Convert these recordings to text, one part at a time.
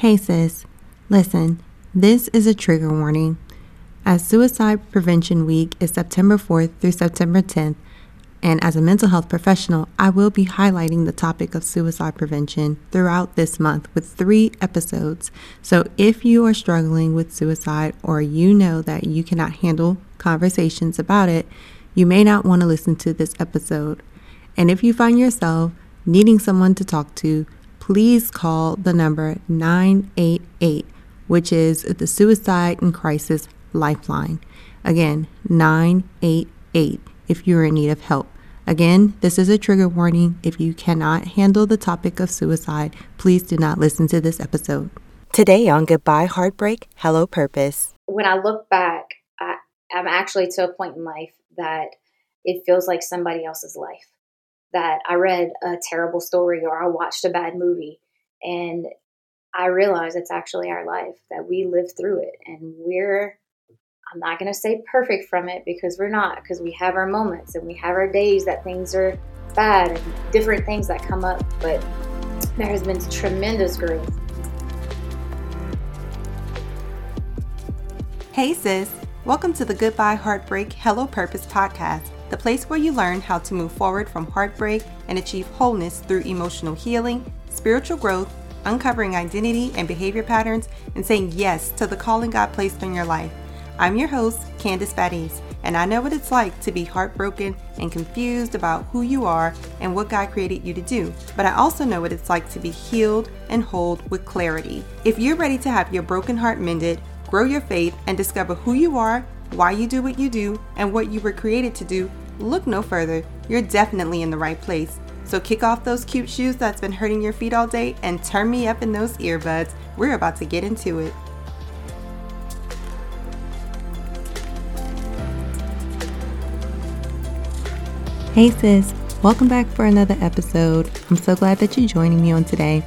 Hey sis, listen, this is a trigger warning. As Suicide Prevention Week is September 4th through September 10th, and as a mental health professional, I will be highlighting the topic of suicide prevention throughout this month with three episodes. So if you are struggling with suicide or you know that you cannot handle conversations about it, you may not want to listen to this episode. And if you find yourself needing someone to talk to, please call the number 988, which is the Suicide and Crisis Lifeline. Again, 988 if you're in need of help. Again, this is a trigger warning. If you cannot handle the topic of suicide, please do not listen to this episode. Today on Goodbye Heartbreak, Hello Purpose. When I look back, I, I'm actually to a point in life that it feels like somebody else's life that I read a terrible story or I watched a bad movie and I realize it's actually our life that we live through it and we're I'm not going to say perfect from it because we're not because we have our moments and we have our days that things are bad and different things that come up but there has been tremendous growth. Hey sis, welcome to the Goodbye Heartbreak Hello Purpose podcast the place where you learn how to move forward from heartbreak and achieve wholeness through emotional healing, spiritual growth, uncovering identity and behavior patterns, and saying yes to the calling God placed on your life. I'm your host, Candice Baddies, and I know what it's like to be heartbroken and confused about who you are and what God created you to do. But I also know what it's like to be healed and whole with clarity. If you're ready to have your broken heart mended, grow your faith, and discover who you are why you do what you do, and what you were created to do, look no further. You're definitely in the right place. So kick off those cute shoes that's been hurting your feet all day and turn me up in those earbuds. We're about to get into it. Hey sis, welcome back for another episode. I'm so glad that you're joining me on today.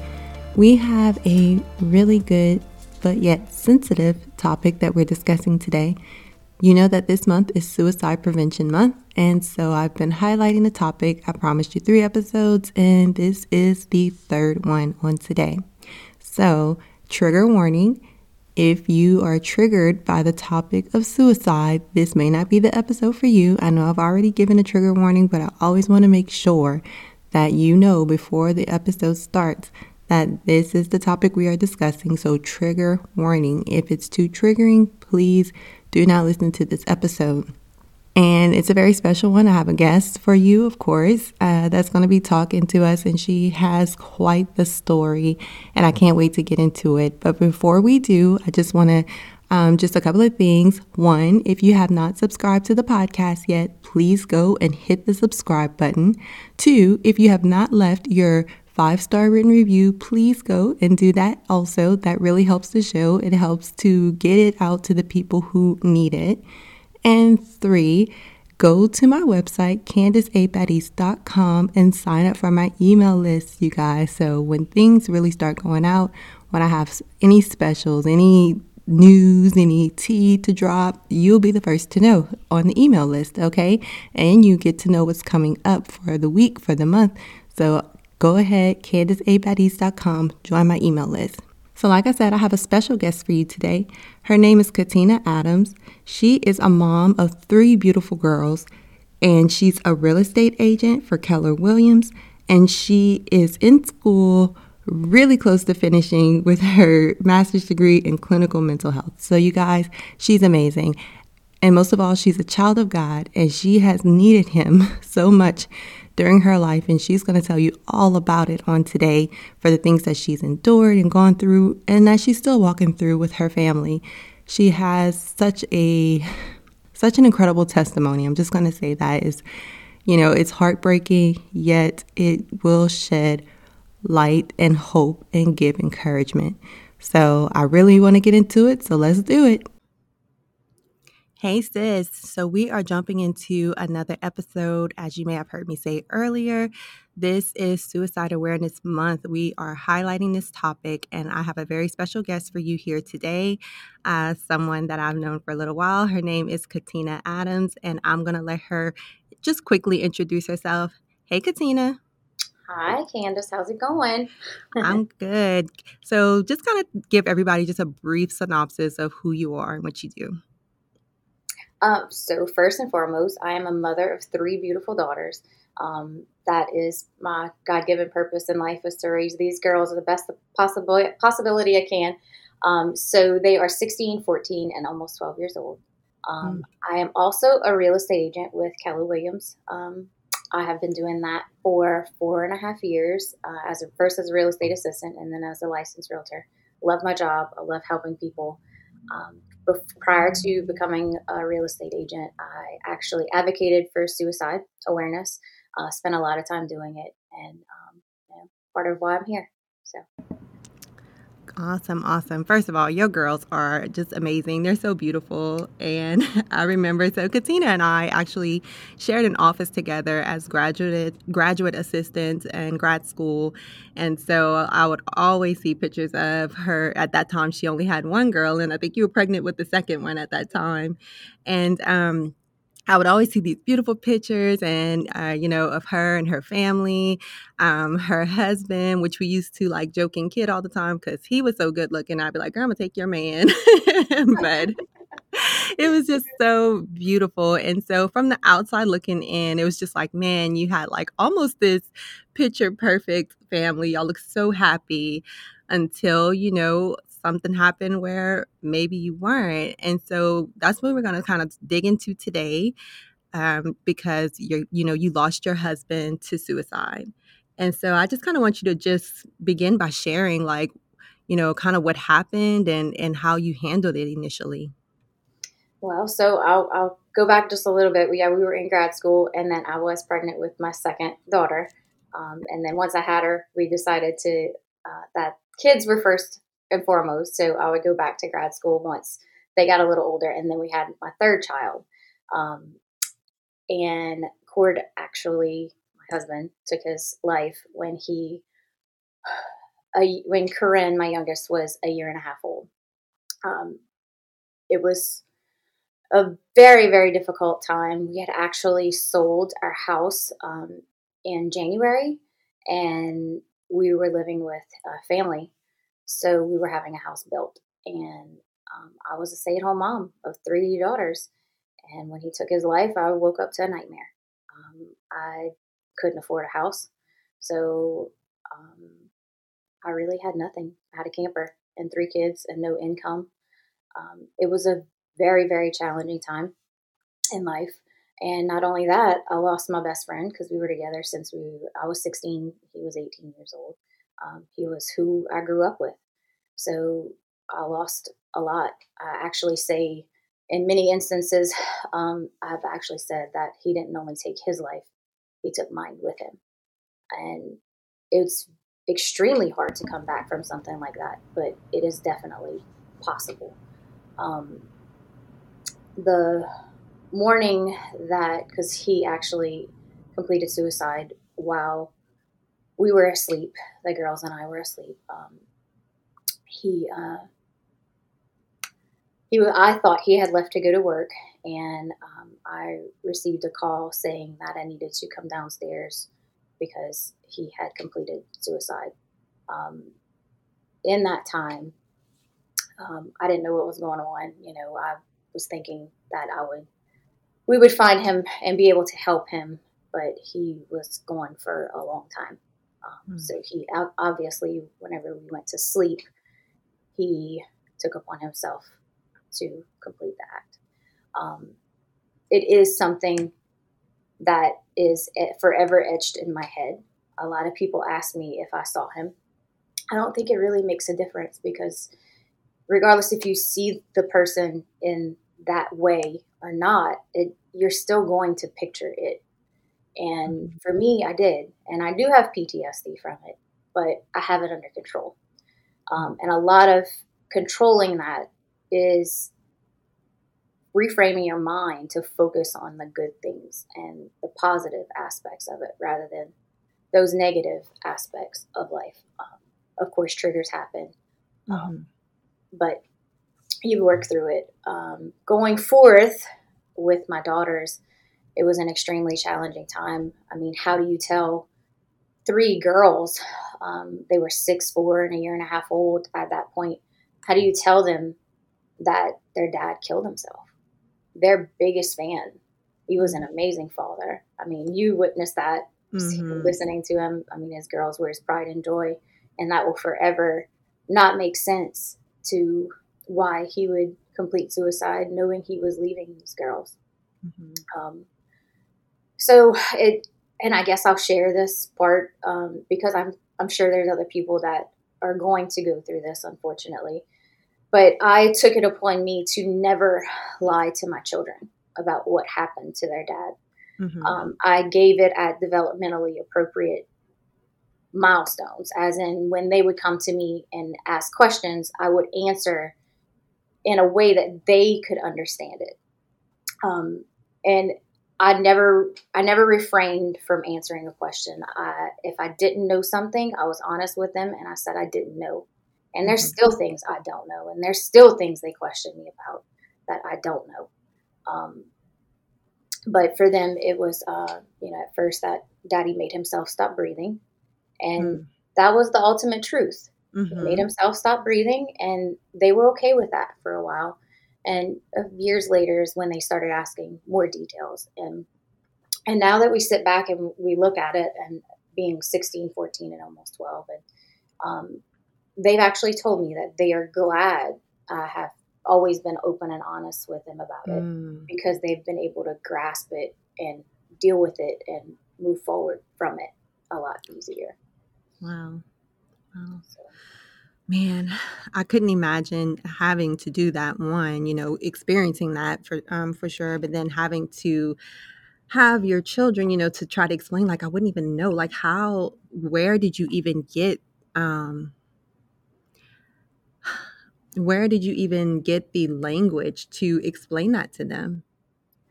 We have a really good but yet sensitive topic that we're discussing today. You know that this month is Suicide Prevention Month, and so I've been highlighting the topic. I promised you three episodes, and this is the third one on today. So, trigger warning if you are triggered by the topic of suicide, this may not be the episode for you. I know I've already given a trigger warning, but I always want to make sure that you know before the episode starts that this is the topic we are discussing. So, trigger warning. If it's too triggering, please do not listen to this episode. And it's a very special one. I have a guest for you, of course, uh, that's going to be talking to us, and she has quite the story, and I can't wait to get into it. But before we do, I just want to um, just a couple of things. One, if you have not subscribed to the podcast yet, please go and hit the subscribe button. Two, if you have not left your five star written review, please go and do that also. That really helps the show. It helps to get it out to the people who need it. And three, go to my website, candiceabaddies.com, and sign up for my email list, you guys. So when things really start going out, when I have any specials, any news, any tea to drop, you'll be the first to know on the email list, okay? And you get to know what's coming up for the week, for the month. So go ahead, CandiceABaddies.com, join my email list. So, like I said, I have a special guest for you today. Her name is Katina Adams. She is a mom of three beautiful girls, and she's a real estate agent for Keller Williams, and she is in school really close to finishing with her master's degree in clinical mental health. So, you guys, she's amazing. And most of all, she's a child of God, and she has needed Him so much during her life, and she's going to tell you all about it on today for the things that she's endured and gone through, and that she's still walking through with her family. She has such a such an incredible testimony. I'm just going to say that is, you know, it's heartbreaking, yet it will shed light and hope and give encouragement. So I really want to get into it. So let's do it. Hey, sis. So, we are jumping into another episode. As you may have heard me say earlier, this is Suicide Awareness Month. We are highlighting this topic, and I have a very special guest for you here today. Uh, someone that I've known for a little while. Her name is Katina Adams, and I'm going to let her just quickly introduce herself. Hey, Katina. Hi, Candace. How's it going? I'm good. So, just kind of give everybody just a brief synopsis of who you are and what you do. Um, so, first and foremost, I am a mother of three beautiful daughters. Um, that is my God given purpose in life is to raise these girls the best possible possibility I can. Um, so, they are 16, 14, and almost 12 years old. Um, mm. I am also a real estate agent with Keller Williams. Um, I have been doing that for four and a half years, uh, as a, first as a real estate assistant and then as a licensed realtor. Love my job. I love helping people. Um, prior to becoming a real estate agent, I actually advocated for suicide awareness. Uh, spent a lot of time doing it, and um, you know, part of why I'm here. So. Awesome, awesome. First of all, your girls are just amazing. They're so beautiful. And I remember so Katina and I actually shared an office together as graduate graduate assistants in grad school. And so I would always see pictures of her. At that time, she only had one girl, and I think you were pregnant with the second one at that time. And um I would always see these beautiful pictures and, uh, you know, of her and her family, um, her husband, which we used to like joke and kid all the time because he was so good looking. I'd be like, girl, I'm going to take your man. but it was just so beautiful. And so from the outside looking in, it was just like, man, you had like almost this picture perfect family. Y'all look so happy until, you know, something happened where maybe you weren't. And so that's what we're going to kind of dig into today um, because you you know you lost your husband to suicide. And so I just kind of want you to just begin by sharing like you know kind of what happened and and how you handled it initially. Well, so I'll, I'll go back just a little bit. Yeah, we were in grad school, and then I was pregnant with my second daughter. Um, and then once I had her, we decided to uh, that kids were first and foremost. So I would go back to grad school once they got a little older, and then we had my third child. Um, and Cord actually, my husband, took his life when he, a, when Corinne, my youngest, was a year and a half old. Um, it was a very very difficult time. We had actually sold our house um, in January, and we were living with a family so we were having a house built, and um, I was a stay at home mom of three daughters. And when he took his life, I woke up to a nightmare. Um, I couldn't afford a house, so um, I really had nothing. I had a camper and three kids and no income. Um, it was a very, very challenging time in life. And not only that, I lost my best friend because we were together since we I was 16, he was 18 years old. Um, he was who I grew up with. So I lost a lot. I actually say, in many instances, um, I've actually said that he didn't only take his life, he took mine with him. And it's extremely hard to come back from something like that, but it is definitely possible. Um, the morning that, because he actually completed suicide while we were asleep. The girls and I were asleep. Um, he uh, he I thought he had left to go to work, and um, I received a call saying that I needed to come downstairs because he had completed suicide. Um, in that time, um, I didn't know what was going on. You know, I was thinking that I would we would find him and be able to help him, but he was gone for a long time. Um, mm. So he obviously, whenever we went to sleep, he took upon himself to complete the act. Um, it is something that is forever etched in my head. A lot of people ask me if I saw him. I don't think it really makes a difference because, regardless if you see the person in that way or not, it, you're still going to picture it and for me, I did. And I do have PTSD from it, but I have it under control. Um, and a lot of controlling that is reframing your mind to focus on the good things and the positive aspects of it rather than those negative aspects of life. Um, of course, triggers happen, um, mm-hmm. but you work through it. Um, going forth with my daughters, it was an extremely challenging time. I mean, how do you tell three girls. Um, they were six, four, and a year and a half old at that point. How do you tell them that their dad killed himself? Their biggest fan. He was an amazing father. I mean, you witnessed that mm-hmm. listening to him. I mean, his girls were his pride and joy, and that will forever not make sense to why he would complete suicide, knowing he was leaving these girls. Mm-hmm. Um, so it, and I guess I'll share this part um, because I'm I'm sure there's other people that are going to go through this, unfortunately. But I took it upon me to never lie to my children about what happened to their dad. Mm-hmm. Um, I gave it at developmentally appropriate milestones, as in when they would come to me and ask questions, I would answer in a way that they could understand it. Um, and I never, I never refrained from answering a question. I, if I didn't know something, I was honest with them and I said I didn't know. And there's mm-hmm. still things I don't know, and there's still things they question me about that I don't know. Um, but for them, it was, uh, you know, at first that daddy made himself stop breathing. And mm. that was the ultimate truth. Mm-hmm. He made himself stop breathing, and they were okay with that for a while. And years later is when they started asking more details. And and now that we sit back and we look at it, and being 16, 14, and almost 12, and um, they've actually told me that they are glad I have always been open and honest with them about it mm. because they've been able to grasp it and deal with it and move forward from it a lot easier. Wow. Wow. So. Man, I couldn't imagine having to do that. One, you know, experiencing that for um, for sure, but then having to have your children, you know, to try to explain. Like, I wouldn't even know, like, how, where did you even get, um, where did you even get the language to explain that to them?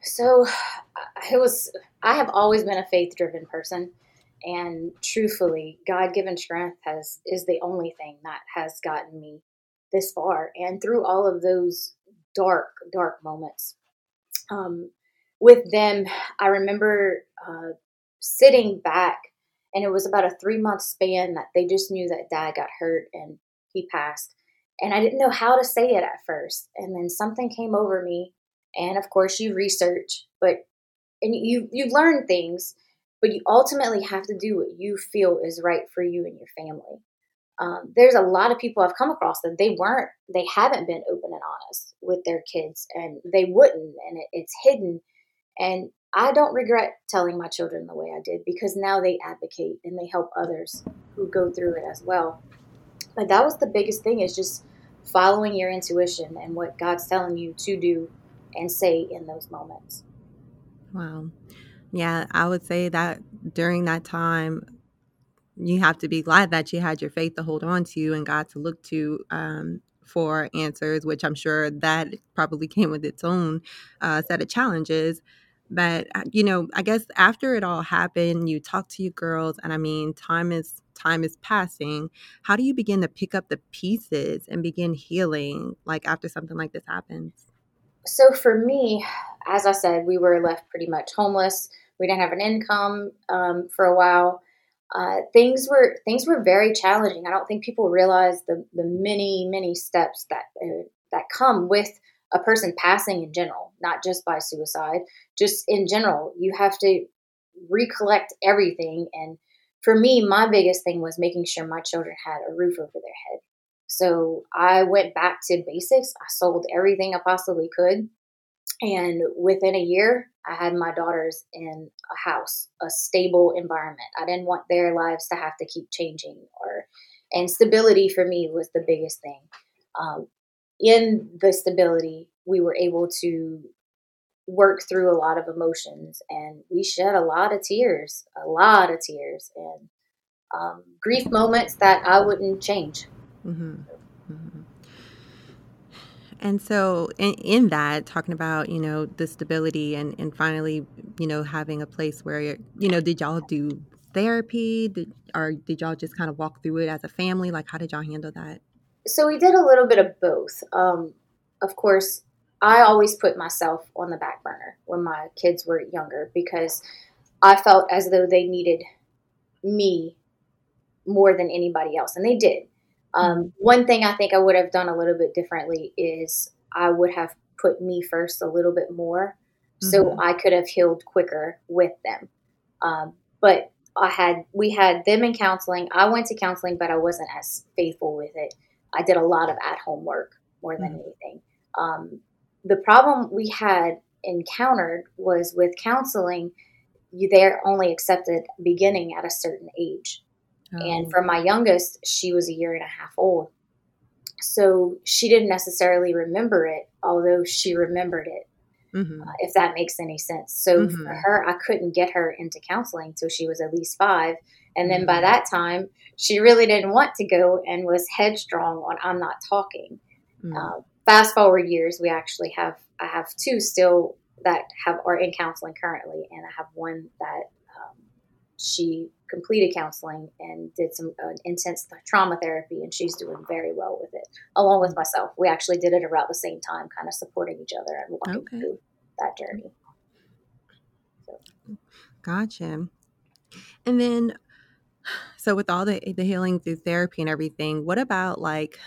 So, it was. I have always been a faith driven person and truthfully god-given strength has is the only thing that has gotten me this far and through all of those dark dark moments. Um, with them i remember uh, sitting back and it was about a three month span that they just knew that dad got hurt and he passed and i didn't know how to say it at first. And then something came over me and of course you research but and you you learn things but you ultimately have to do what you feel is right for you and your family. Um, there's a lot of people I've come across that they weren't, they haven't been open and honest with their kids, and they wouldn't, and it, it's hidden. And I don't regret telling my children the way I did because now they advocate and they help others who go through it as well. But that was the biggest thing is just following your intuition and what God's telling you to do and say in those moments. Wow. Yeah, I would say that during that time, you have to be glad that you had your faith to hold on to and God to look to um, for answers, which I'm sure that probably came with its own uh, set of challenges. But uh, you know, I guess after it all happened, you talk to your girls, and I mean, time is time is passing. How do you begin to pick up the pieces and begin healing, like after something like this happens? So for me, as I said, we were left pretty much homeless. We didn't have an income um, for a while. Uh, things were things were very challenging. I don't think people realize the the many many steps that uh, that come with a person passing in general, not just by suicide. Just in general, you have to recollect everything. And for me, my biggest thing was making sure my children had a roof over their head. So I went back to basics. I sold everything I possibly could. And within a year, I had my daughters in a house, a stable environment. I didn't want their lives to have to keep changing or and stability for me was the biggest thing. Um, in the stability, we were able to work through a lot of emotions and we shed a lot of tears, a lot of tears and um, grief moments that I wouldn't change. Mm-hmm. Mm-hmm. And so, in, in, that, talking about you know the stability and and finally you know having a place where you know did y'all do therapy? Did or did y'all just kind of walk through it as a family? Like, how did y'all handle that? So we did a little bit of both. Um, of course, I always put myself on the back burner when my kids were younger because I felt as though they needed me more than anybody else, and they did. Um, one thing I think I would have done a little bit differently is I would have put me first a little bit more, mm-hmm. so I could have healed quicker with them. Um, but I had we had them in counseling. I went to counseling, but I wasn't as faithful with it. I did a lot of at home work more than mm-hmm. anything. Um, the problem we had encountered was with counseling, you they're only accepted beginning at a certain age. Oh. And for my youngest, she was a year and a half old. So she didn't necessarily remember it, although she remembered it, mm-hmm. uh, if that makes any sense. So mm-hmm. for her, I couldn't get her into counseling until she was at least five. And then mm-hmm. by that time, she really didn't want to go and was headstrong on I'm not talking. Mm. Uh, fast forward years, we actually have I have two still that have are in counseling currently, and I have one that she completed counseling and did some uh, intense trauma therapy, and she's doing very well with it, along with myself. We actually did it around the same time, kind of supporting each other and walking okay. through that journey. So. Gotcha. And then, so with all the the healing through therapy and everything, what about like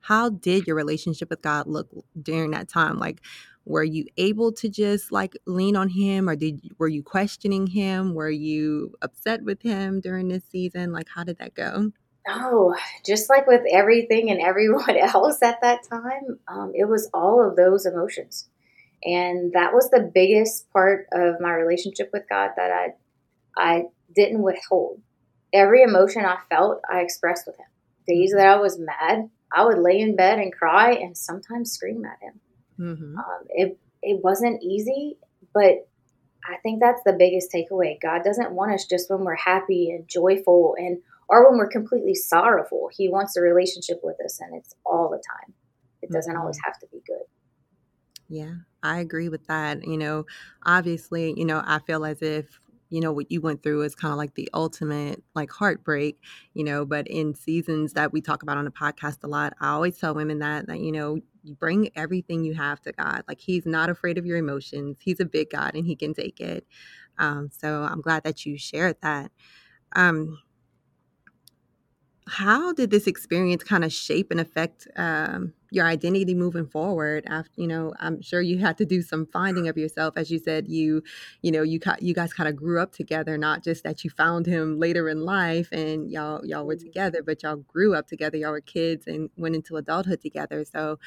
how did your relationship with God look during that time? Like, were you able to just like lean on him or did were you questioning him? Were you upset with him during this season? Like how did that go? Oh just like with everything and everyone else at that time um, it was all of those emotions. And that was the biggest part of my relationship with god that i i didn't withhold. Every emotion i felt i expressed with him. Days that i was mad I would lay in bed and cry and sometimes scream at him. Mm-hmm. Um, it it wasn't easy, but I think that's the biggest takeaway. God doesn't want us just when we're happy and joyful and or when we're completely sorrowful. He wants a relationship with us and it's all the time. It doesn't mm-hmm. always have to be good. Yeah, I agree with that. You know, obviously, you know, I feel as if you know what you went through is kind of like the ultimate like heartbreak you know but in seasons that we talk about on the podcast a lot i always tell women that that you know you bring everything you have to god like he's not afraid of your emotions he's a big god and he can take it um, so i'm glad that you shared that. Um, how did this experience kind of shape and affect um, your identity moving forward after you know i'm sure you had to do some finding of yourself. As you said you you know you you guys kind of grew up together not just that you found him later in life and y'all y'all were mm-hmm. together but y'all grew up together. Y'all were kids and went into adulthood together. So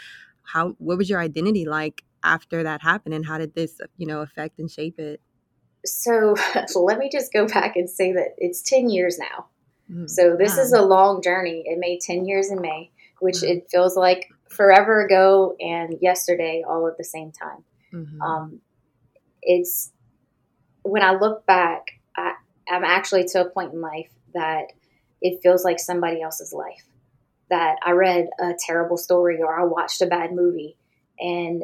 how what was your identity like after that happened and how did this you know affect and shape it? So let me just go back and say that it's 10 years now. Mm-hmm. So this is a long journey. It made 10 years in May, which it feels like forever ago and yesterday all at the same time. Mm-hmm. Um, it's when I look back, I, I'm actually to a point in life that it feels like somebody else's life. That I read a terrible story or I watched a bad movie and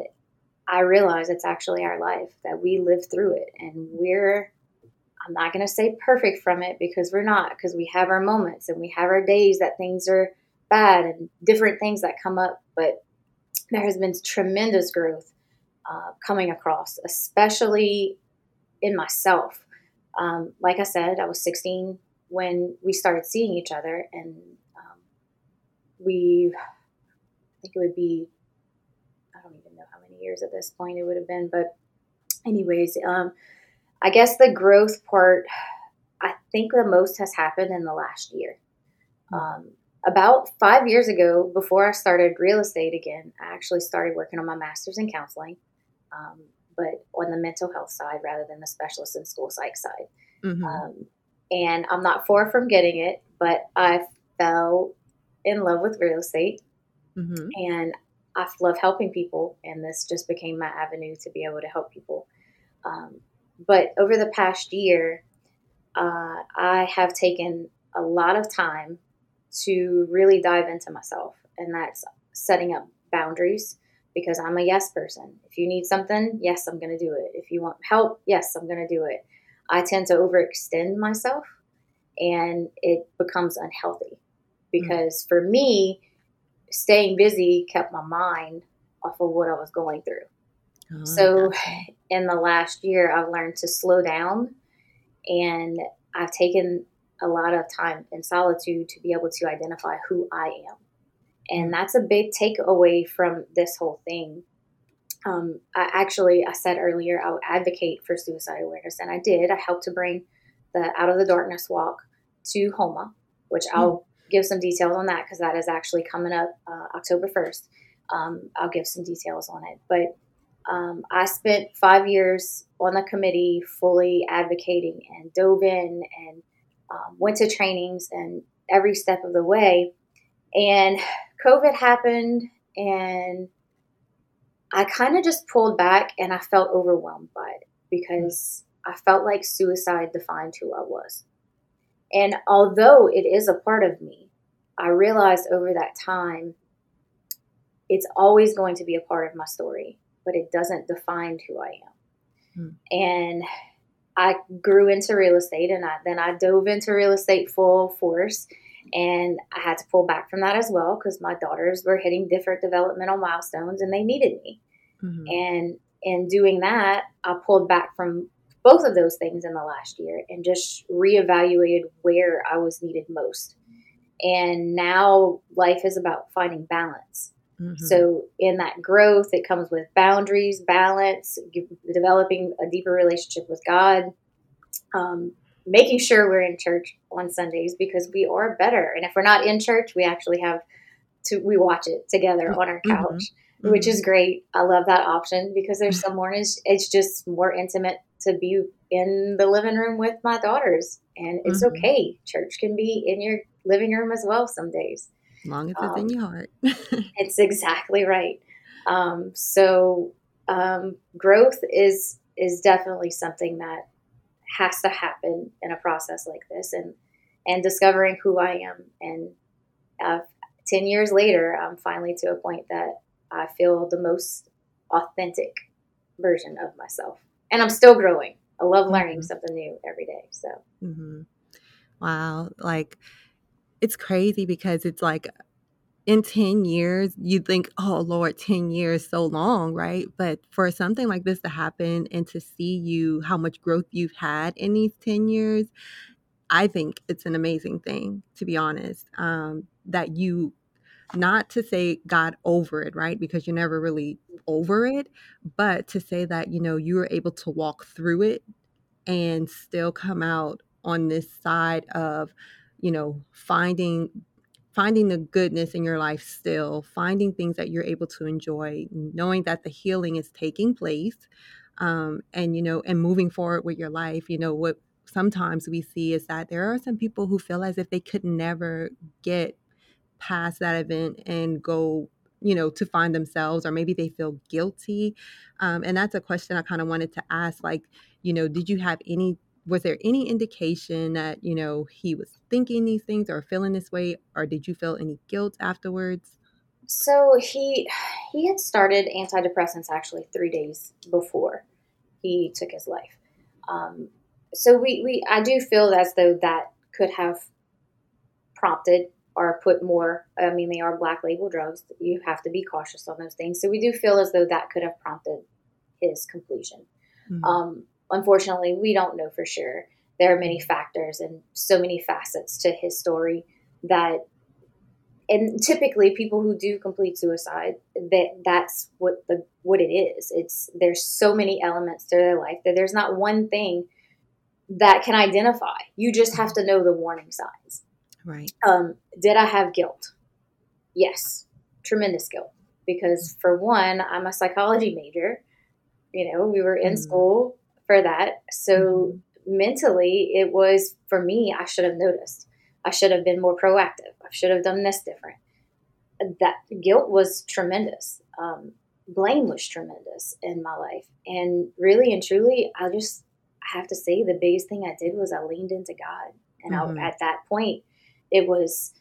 I realize it's actually our life, that we live through it and we're I'm not going to say perfect from it because we're not, because we have our moments and we have our days that things are bad and different things that come up. But there has been tremendous growth uh, coming across, especially in myself. Um, like I said, I was 16 when we started seeing each other, and um, we, I think it would be, I don't even know how many years at this point it would have been, but anyways, um, I guess the growth part, I think the most has happened in the last year. Hmm. Um, about five years ago, before I started real estate again, I actually started working on my master's in counseling, um, but on the mental health side rather than the specialist in school psych side. Mm-hmm. Um, and I'm not far from getting it, but I fell in love with real estate mm-hmm. and I love helping people. And this just became my avenue to be able to help people. Um, but over the past year, uh, I have taken a lot of time to really dive into myself, and that's setting up boundaries because I'm a yes person. If you need something, yes, I'm going to do it. If you want help, yes, I'm going to do it. I tend to overextend myself and it becomes unhealthy because mm-hmm. for me, staying busy kept my mind off of what I was going through. Oh, so, in the last year, I've learned to slow down and I've taken a lot of time in solitude to be able to identify who I am. And that's a big takeaway from this whole thing. Um, I actually, I said earlier, I would advocate for suicide awareness, and I did. I helped to bring the Out of the Darkness walk to Houma, which hmm. I'll give some details on that because that is actually coming up uh, October 1st. Um, I'll give some details on it. But um, I spent five years on the committee fully advocating and dove in and um, went to trainings and every step of the way. And COVID happened, and I kind of just pulled back and I felt overwhelmed by it because I felt like suicide defined who I was. And although it is a part of me, I realized over that time it's always going to be a part of my story, but it doesn't define who I am. Hmm. And I grew into real estate and I, then I dove into real estate full force. And I had to pull back from that as well because my daughters were hitting different developmental milestones and they needed me. Mm-hmm. And in doing that, I pulled back from both of those things in the last year and just reevaluated where I was needed most. And now life is about finding balance. Mm-hmm. So, in that growth, it comes with boundaries, balance, developing a deeper relationship with God, um, making sure we're in church on Sundays because we are better. And if we're not in church, we actually have to, we watch it together on our mm-hmm. couch, mm-hmm. which is great. I love that option because there's mm-hmm. some mornings it's just more intimate to be in the living room with my daughters. And it's mm-hmm. okay. Church can be in your living room as well some days. Long as it's um, in your heart. it's exactly right. Um, so um, growth is is definitely something that has to happen in a process like this, and and discovering who I am. And uh, ten years later, I'm finally to a point that I feel the most authentic version of myself, and I'm still growing. I love learning mm-hmm. something new every day. So, mm-hmm. wow, like it's crazy because it's like in 10 years, you'd think, oh Lord, 10 years, so long, right? But for something like this to happen and to see you, how much growth you've had in these 10 years, I think it's an amazing thing, to be honest. Um, that you, not to say got over it, right? Because you're never really over it, but to say that, you know, you were able to walk through it and still come out on this side of you know, finding finding the goodness in your life still, finding things that you're able to enjoy, knowing that the healing is taking place, um, and you know, and moving forward with your life. You know, what sometimes we see is that there are some people who feel as if they could never get past that event and go you know to find themselves or maybe they feel guilty um, and that's a question i kind of wanted to ask like you know did you have any was there any indication that you know he was thinking these things or feeling this way or did you feel any guilt afterwards? So he he had started antidepressants actually three days before he took his life. Um, so we, we i do feel as though that could have prompted or put more i mean they are black label drugs. You have to be cautious on those things. So we do feel as though that could have prompted his completion. Mm-hmm. um, unfortunately, we don't know for sure. There are many factors and so many facets to his story that and typically people who do complete suicide that that's what the what it is. It's there's so many elements to their life that there's not one thing that can identify. You just have to know the warning signs. Right. Um, did i have guilt? Yes. Tremendous guilt. Because for one i'm a psychology major. You know we were in mm. school for that. So mm-hmm. mentally, it was for me, I should have noticed. I should have been more proactive. I should have done this different. That guilt was tremendous. Um, blame was tremendous in my life. And really and truly, I just have to say the biggest thing I did was I leaned into God. And mm-hmm. I, at that point, it was,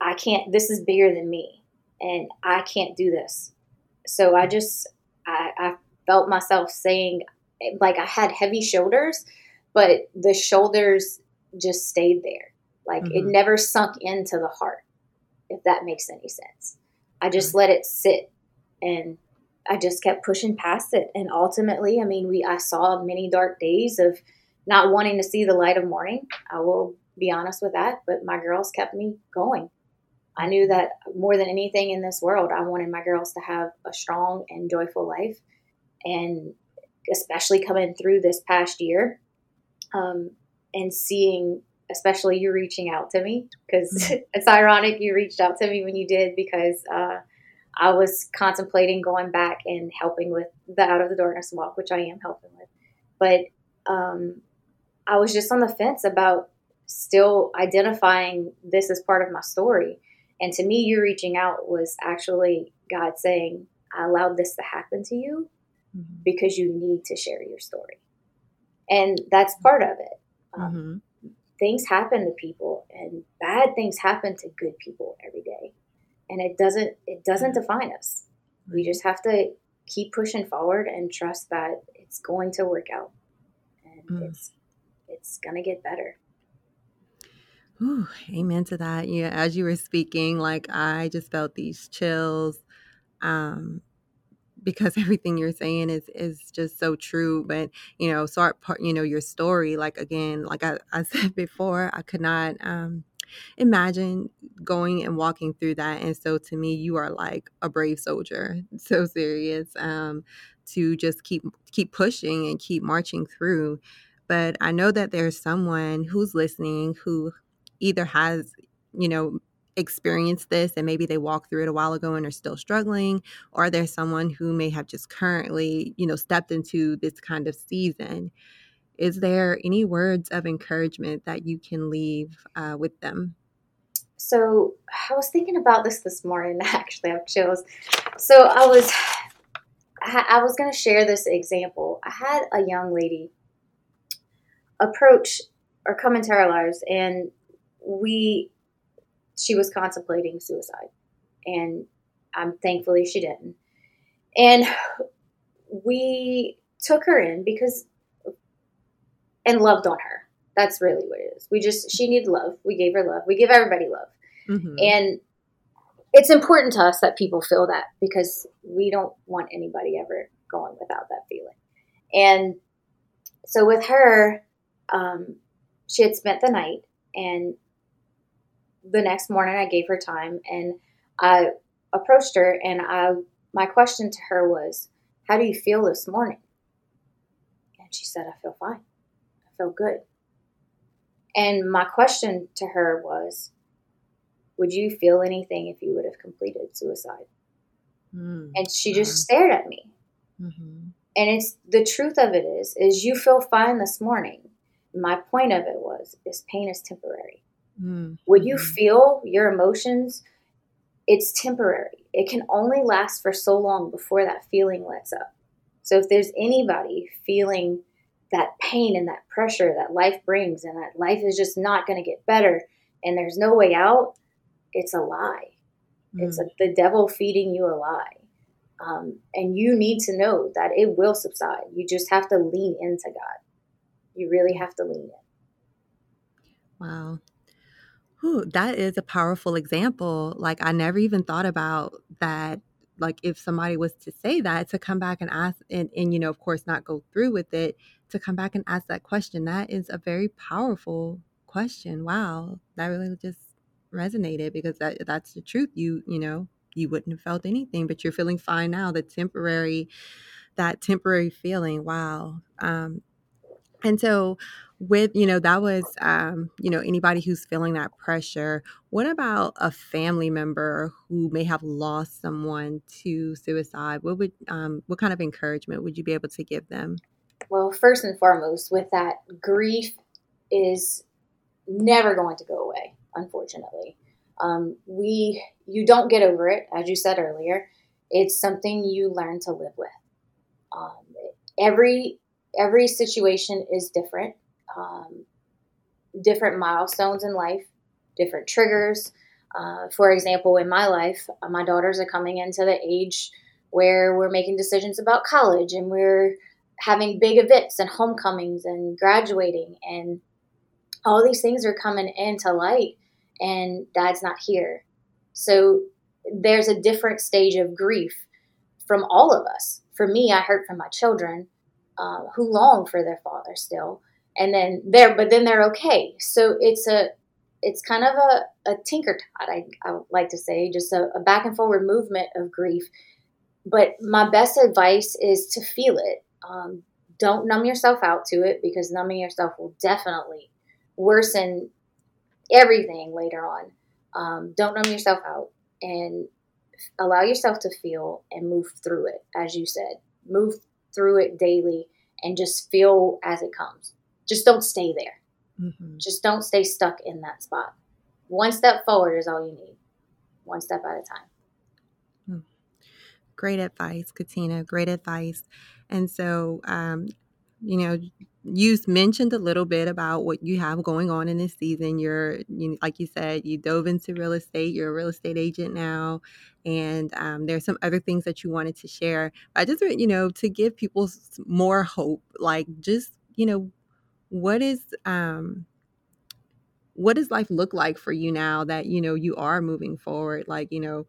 I can't, this is bigger than me. And I can't do this. So I just, I, I felt myself saying, like I had heavy shoulders, but the shoulders just stayed there. Like mm-hmm. it never sunk into the heart, if that makes any sense. I just mm-hmm. let it sit and I just kept pushing past it. And ultimately, I mean, we I saw many dark days of not wanting to see the light of morning. I will be honest with that, but my girls kept me going. I knew that more than anything in this world, I wanted my girls to have a strong and joyful life. And especially coming through this past year um, and seeing, especially you reaching out to me, because mm-hmm. it's ironic you reached out to me when you did, because uh, I was contemplating going back and helping with the Out of the Darkness Walk, which I am helping with. But um, I was just on the fence about still identifying this as part of my story. And to me, you reaching out was actually God saying, I allowed this to happen to you mm-hmm. because you need to share your story. And that's part of it. Um, mm-hmm. Things happen to people, and bad things happen to good people every day. And it doesn't it doesn't define us. We just have to keep pushing forward and trust that it's going to work out, and mm. it's it's gonna get better. Ooh, amen to that. Yeah, as you were speaking, like I just felt these chills. Um, because everything you're saying is is just so true. But you know, start part, you know, your story. Like again, like I, I said before, I could not um imagine going and walking through that. And so to me, you are like a brave soldier. So serious. Um, to just keep keep pushing and keep marching through. But I know that there's someone who's listening who either has, you know, experienced this and maybe they walked through it a while ago and are still struggling? Or there's someone who may have just currently you know stepped into this kind of season? Is there any words of encouragement that you can leave uh, with them? So i was thinking about this this morning actually i have chills. So i was i was going to share this example. I had a young lady approach or come into our lives and we she was contemplating suicide. And I'm thankfully she didn't. And we took her in because and loved on her. That's really what it is. We just she needed love. We gave her love. We give everybody love. Mm-hmm. And it's important to us that people feel that because we don't want anybody ever going without that feeling. And so with her, um, she had spent the night and the next morning I gave her time and I approached her and I my question to her was, How do you feel this morning? And she said, I feel fine. I feel good. And my question to her was, Would you feel anything if you would have completed suicide? Mm, and she just stared at me. Mm-hmm. And it's the truth of it is, is you feel fine this morning. My point of it was, is pain is temporary. Mm. When you mm-hmm. feel your emotions, it's temporary. It can only last for so long before that feeling lets up. So if there's anybody feeling that pain and that pressure that life brings and that life is just not going to get better and there's no way out, it's a lie. Mm. It's a, the devil feeding you a lie. Um, and you need to know that it will subside. You just have to lean into God. You really have to lean in. Wow. Ooh, that is a powerful example. Like I never even thought about that. Like if somebody was to say that, to come back and ask, and, and you know, of course, not go through with it, to come back and ask that question, that is a very powerful question. Wow, that really just resonated because that that's the truth. You you know, you wouldn't have felt anything, but you're feeling fine now. The temporary, that temporary feeling. Wow. Um, and so with you know that was um, you know anybody who's feeling that pressure what about a family member who may have lost someone to suicide? What would um, what kind of encouragement would you be able to give them? Well first and foremost with that grief is never going to go away unfortunately. Um, we you don't get over it as you said earlier. It's something you learn to live with. Um, every every situation is different um, different milestones in life, different triggers. Uh, for example, in my life, uh, my daughters are coming into the age where we're making decisions about college and we're having big events and homecomings and graduating and all these things are coming into light and dad's not here. So there's a different stage of grief from all of us. For me, I heard from my children uh, who long for their father still and then they're but then they're okay. So it's a it's kind of a, a tinker tot, I, I like to say, just a, a back and forward movement of grief. But my best advice is to feel it. Um, don't numb yourself out to it because numbing yourself will definitely worsen everything later on. Um, don't numb yourself out and allow yourself to feel and move through it, as you said. Move through it daily and just feel as it comes. Just don't stay there. Mm-hmm. Just don't stay stuck in that spot. One step forward is all you need, one step at a time. Hmm. Great advice, Katina. Great advice. And so, um, you know, you mentioned a little bit about what you have going on in this season. You're, you, like you said, you dove into real estate. You're a real estate agent now, and um, there's some other things that you wanted to share. I just, you know, to give people more hope, like just, you know, what is, um, what does life look like for you now that you know you are moving forward? Like, you know,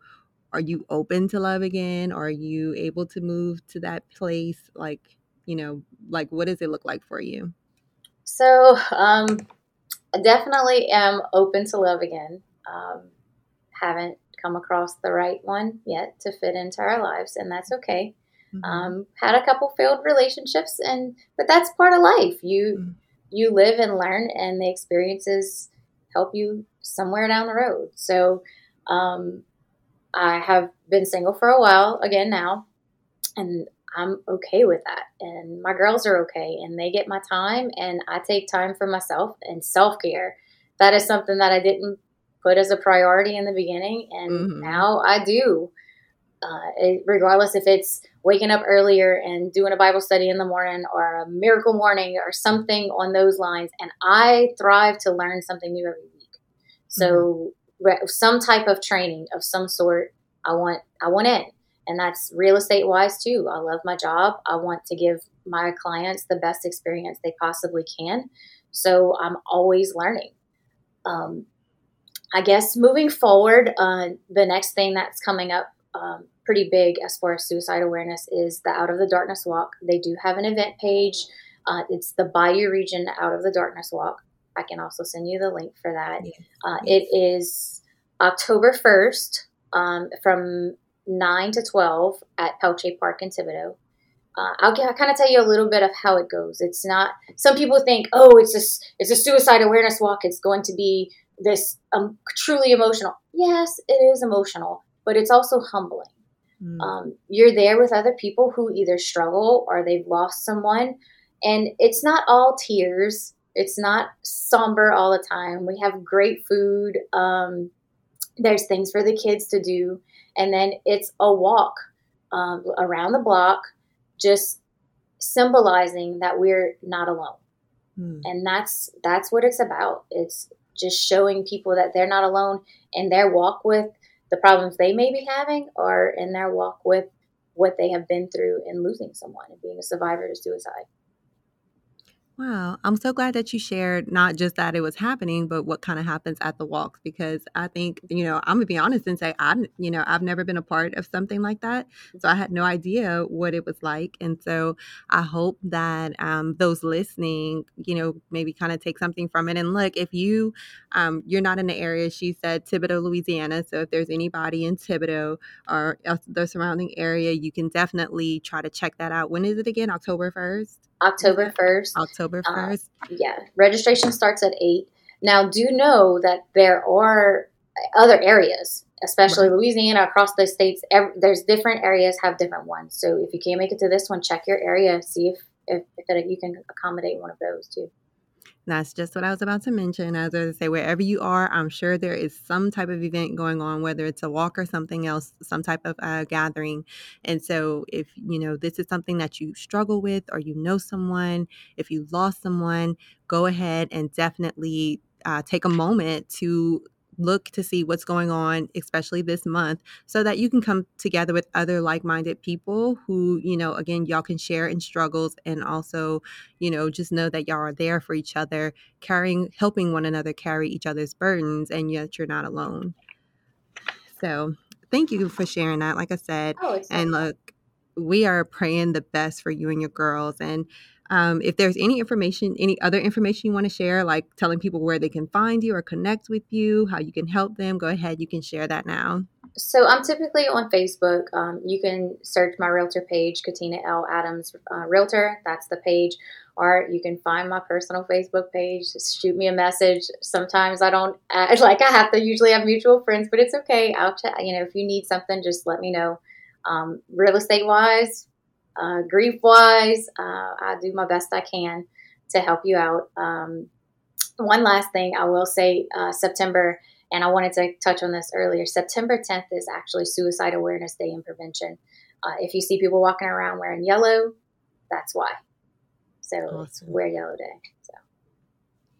are you open to love again? Are you able to move to that place? Like, you know, like what does it look like for you? So, um, I definitely am open to love again. Um, haven't come across the right one yet to fit into our lives, and that's okay. Mm-hmm. Um, had a couple failed relationships, and but that's part of life. You mm-hmm. You live and learn, and the experiences help you somewhere down the road. So, um, I have been single for a while again now, and I'm okay with that. And my girls are okay and they get my time and I take time for myself and self care. That is something that I didn't put as a priority in the beginning and mm-hmm. now I do. Uh, it, regardless if it's waking up earlier and doing a Bible study in the morning or a miracle morning or something on those lines. And I thrive to learn something new every week. So, mm-hmm. some type of training of some sort, I want, I want in and that's real estate wise too. I love my job. I want to give my clients the best experience they possibly can. So I'm always learning. Um, I guess moving forward, uh, the next thing that's coming up um, pretty big as far as suicide awareness is the Out of the Darkness Walk. They do have an event page. Uh, it's the Bayou Region Out of the Darkness Walk. I can also send you the link for that. Yes. Uh, it is October 1st um, from 9 to 12 at Peltier Park in Thibodaux. Uh, I'll, I'll kind of tell you a little bit of how it goes. It's not. Some people think, oh, it's a it's a suicide awareness walk. It's going to be this um, truly emotional. Yes, it is emotional, but it's also humbling. Mm. Um, you're there with other people who either struggle or they've lost someone, and it's not all tears. It's not somber all the time. We have great food. Um, there's things for the kids to do and then it's a walk um, around the block, just symbolizing that we're not alone. Hmm. And that's that's what it's about. It's just showing people that they're not alone in their walk with the problems they may be having, or in their walk with what they have been through in losing someone and being a survivor to suicide. Wow. I'm so glad that you shared not just that it was happening, but what kind of happens at the walks because I think, you know, I'm going to be honest and say I you know, I've never been a part of something like that. So I had no idea what it was like. And so I hope that um, those listening, you know, maybe kind of take something from it and look, if you um, you're not in the area, she said Thibodaux, Louisiana. So if there's anybody in Thibodaux or the surrounding area, you can definitely try to check that out. When is it again? October 1st? October 1st. October 1st. Uh, yeah. Registration starts at 8. Now, do know that there are other areas, especially right. Louisiana, across the states. Every, there's different areas have different ones. So if you can't make it to this one, check your area, see if, if, if you can accommodate one of those too. That's just what I was about to mention. As I say, wherever you are, I'm sure there is some type of event going on, whether it's a walk or something else, some type of uh, gathering. And so, if you know this is something that you struggle with, or you know someone, if you lost someone, go ahead and definitely uh, take a moment to look to see what's going on, especially this month, so that you can come together with other like minded people who, you know, again, y'all can share in struggles and also, you know, just know that y'all are there for each other, carrying, helping one another carry each other's burdens, and yet you're not alone. So, thank you for sharing that. Like I said, oh, and look, we are praying the best for you and your girls. And Um, if there's any information, any other information you want to share, like telling people where they can find you or connect with you, how you can help them, go ahead. You can share that now. So I'm typically on Facebook. Um, you can search my realtor page, Katina L. Adams uh, Realtor. That's the page. Or you can find my personal Facebook page. Just shoot me a message. Sometimes I don't add, like I have to usually have mutual friends, but it's okay. I'll ch- you know if you need something, just let me know. Um, real estate wise, uh, grief wise, uh, I do my best I can to help you out. Um, one last thing I will say uh, September, and I wanted to touch on this earlier. September 10th is actually Suicide Awareness Day and Prevention. Uh, if you see people walking around wearing yellow, that's why. So awesome. Wear Yellow Day. So.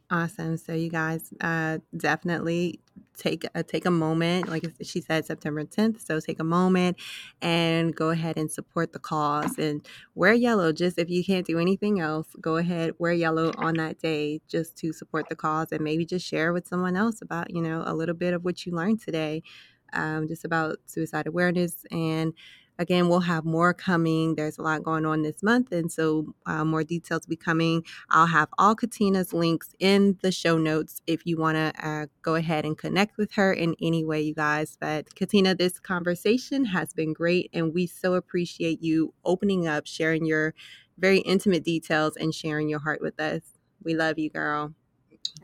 Awesome. So you guys uh, definitely take a take a moment like she said september 10th so take a moment and go ahead and support the cause and wear yellow. Just if you can't do anything else go ahead wear yellow on that day just to support the cause and maybe just share with someone else about you know a little bit of what you learned today um, just about suicide awareness and Again, we'll have more coming. There's a lot going on this month, and so uh, more details will be coming. I'll have all Katina's links in the show notes if you want to uh, go ahead and connect with her in any way, you guys. But Katina, this conversation has been great, and we so appreciate you opening up, sharing your very intimate details, and sharing your heart with us. We love you, girl.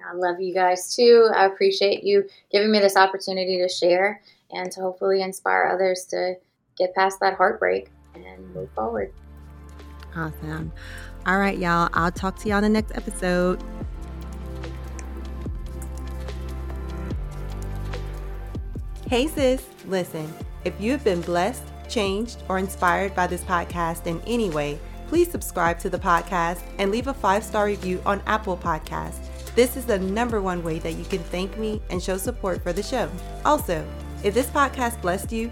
I love you guys too. I appreciate you giving me this opportunity to share and to hopefully inspire others to get past that heartbreak and move forward. Awesome. All right, y'all. I'll talk to y'all in the next episode. Hey, sis. Listen, if you've been blessed, changed, or inspired by this podcast in any way, please subscribe to the podcast and leave a five star review on Apple Podcasts. This is the number one way that you can thank me and show support for the show. Also, if this podcast blessed you,